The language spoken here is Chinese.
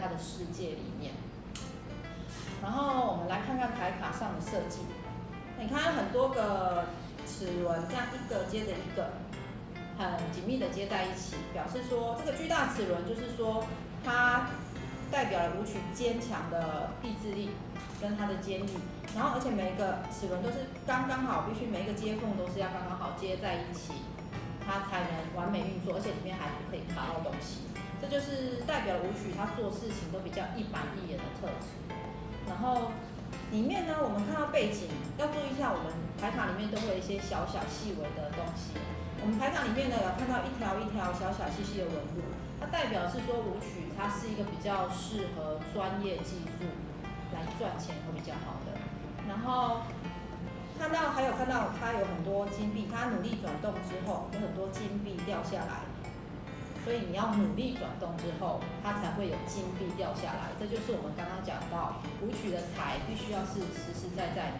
他的世界里面。然后我们来看看台卡上的设计。你看很多个齿轮这样一个接着一个很紧密的接在一起表示说这个巨大齿轮就是说它代表了舞曲坚强的意志力跟它的坚毅。然后而且每一个齿轮都是刚刚好必须每一个接缝都是要刚刚好接在一起它才能完美运作而且里面还可以卡到东西。就是代表舞曲他做事情都比较一板一眼的特质。然后里面呢，我们看到背景要注意一下，我们牌卡里面都会有一些小小细微的东西。我们牌卡里面呢，有看到一条一条小小细细的纹路，它代表是说武曲它是一个比较适合专业技术来赚钱会比较好的。然后看到还有看到它有很多金币，它努力转动之后有很多金币掉下来。所以你要努力转动之后，它才会有金币掉下来。这就是我们刚刚讲到舞曲的财，必须要是实实在在。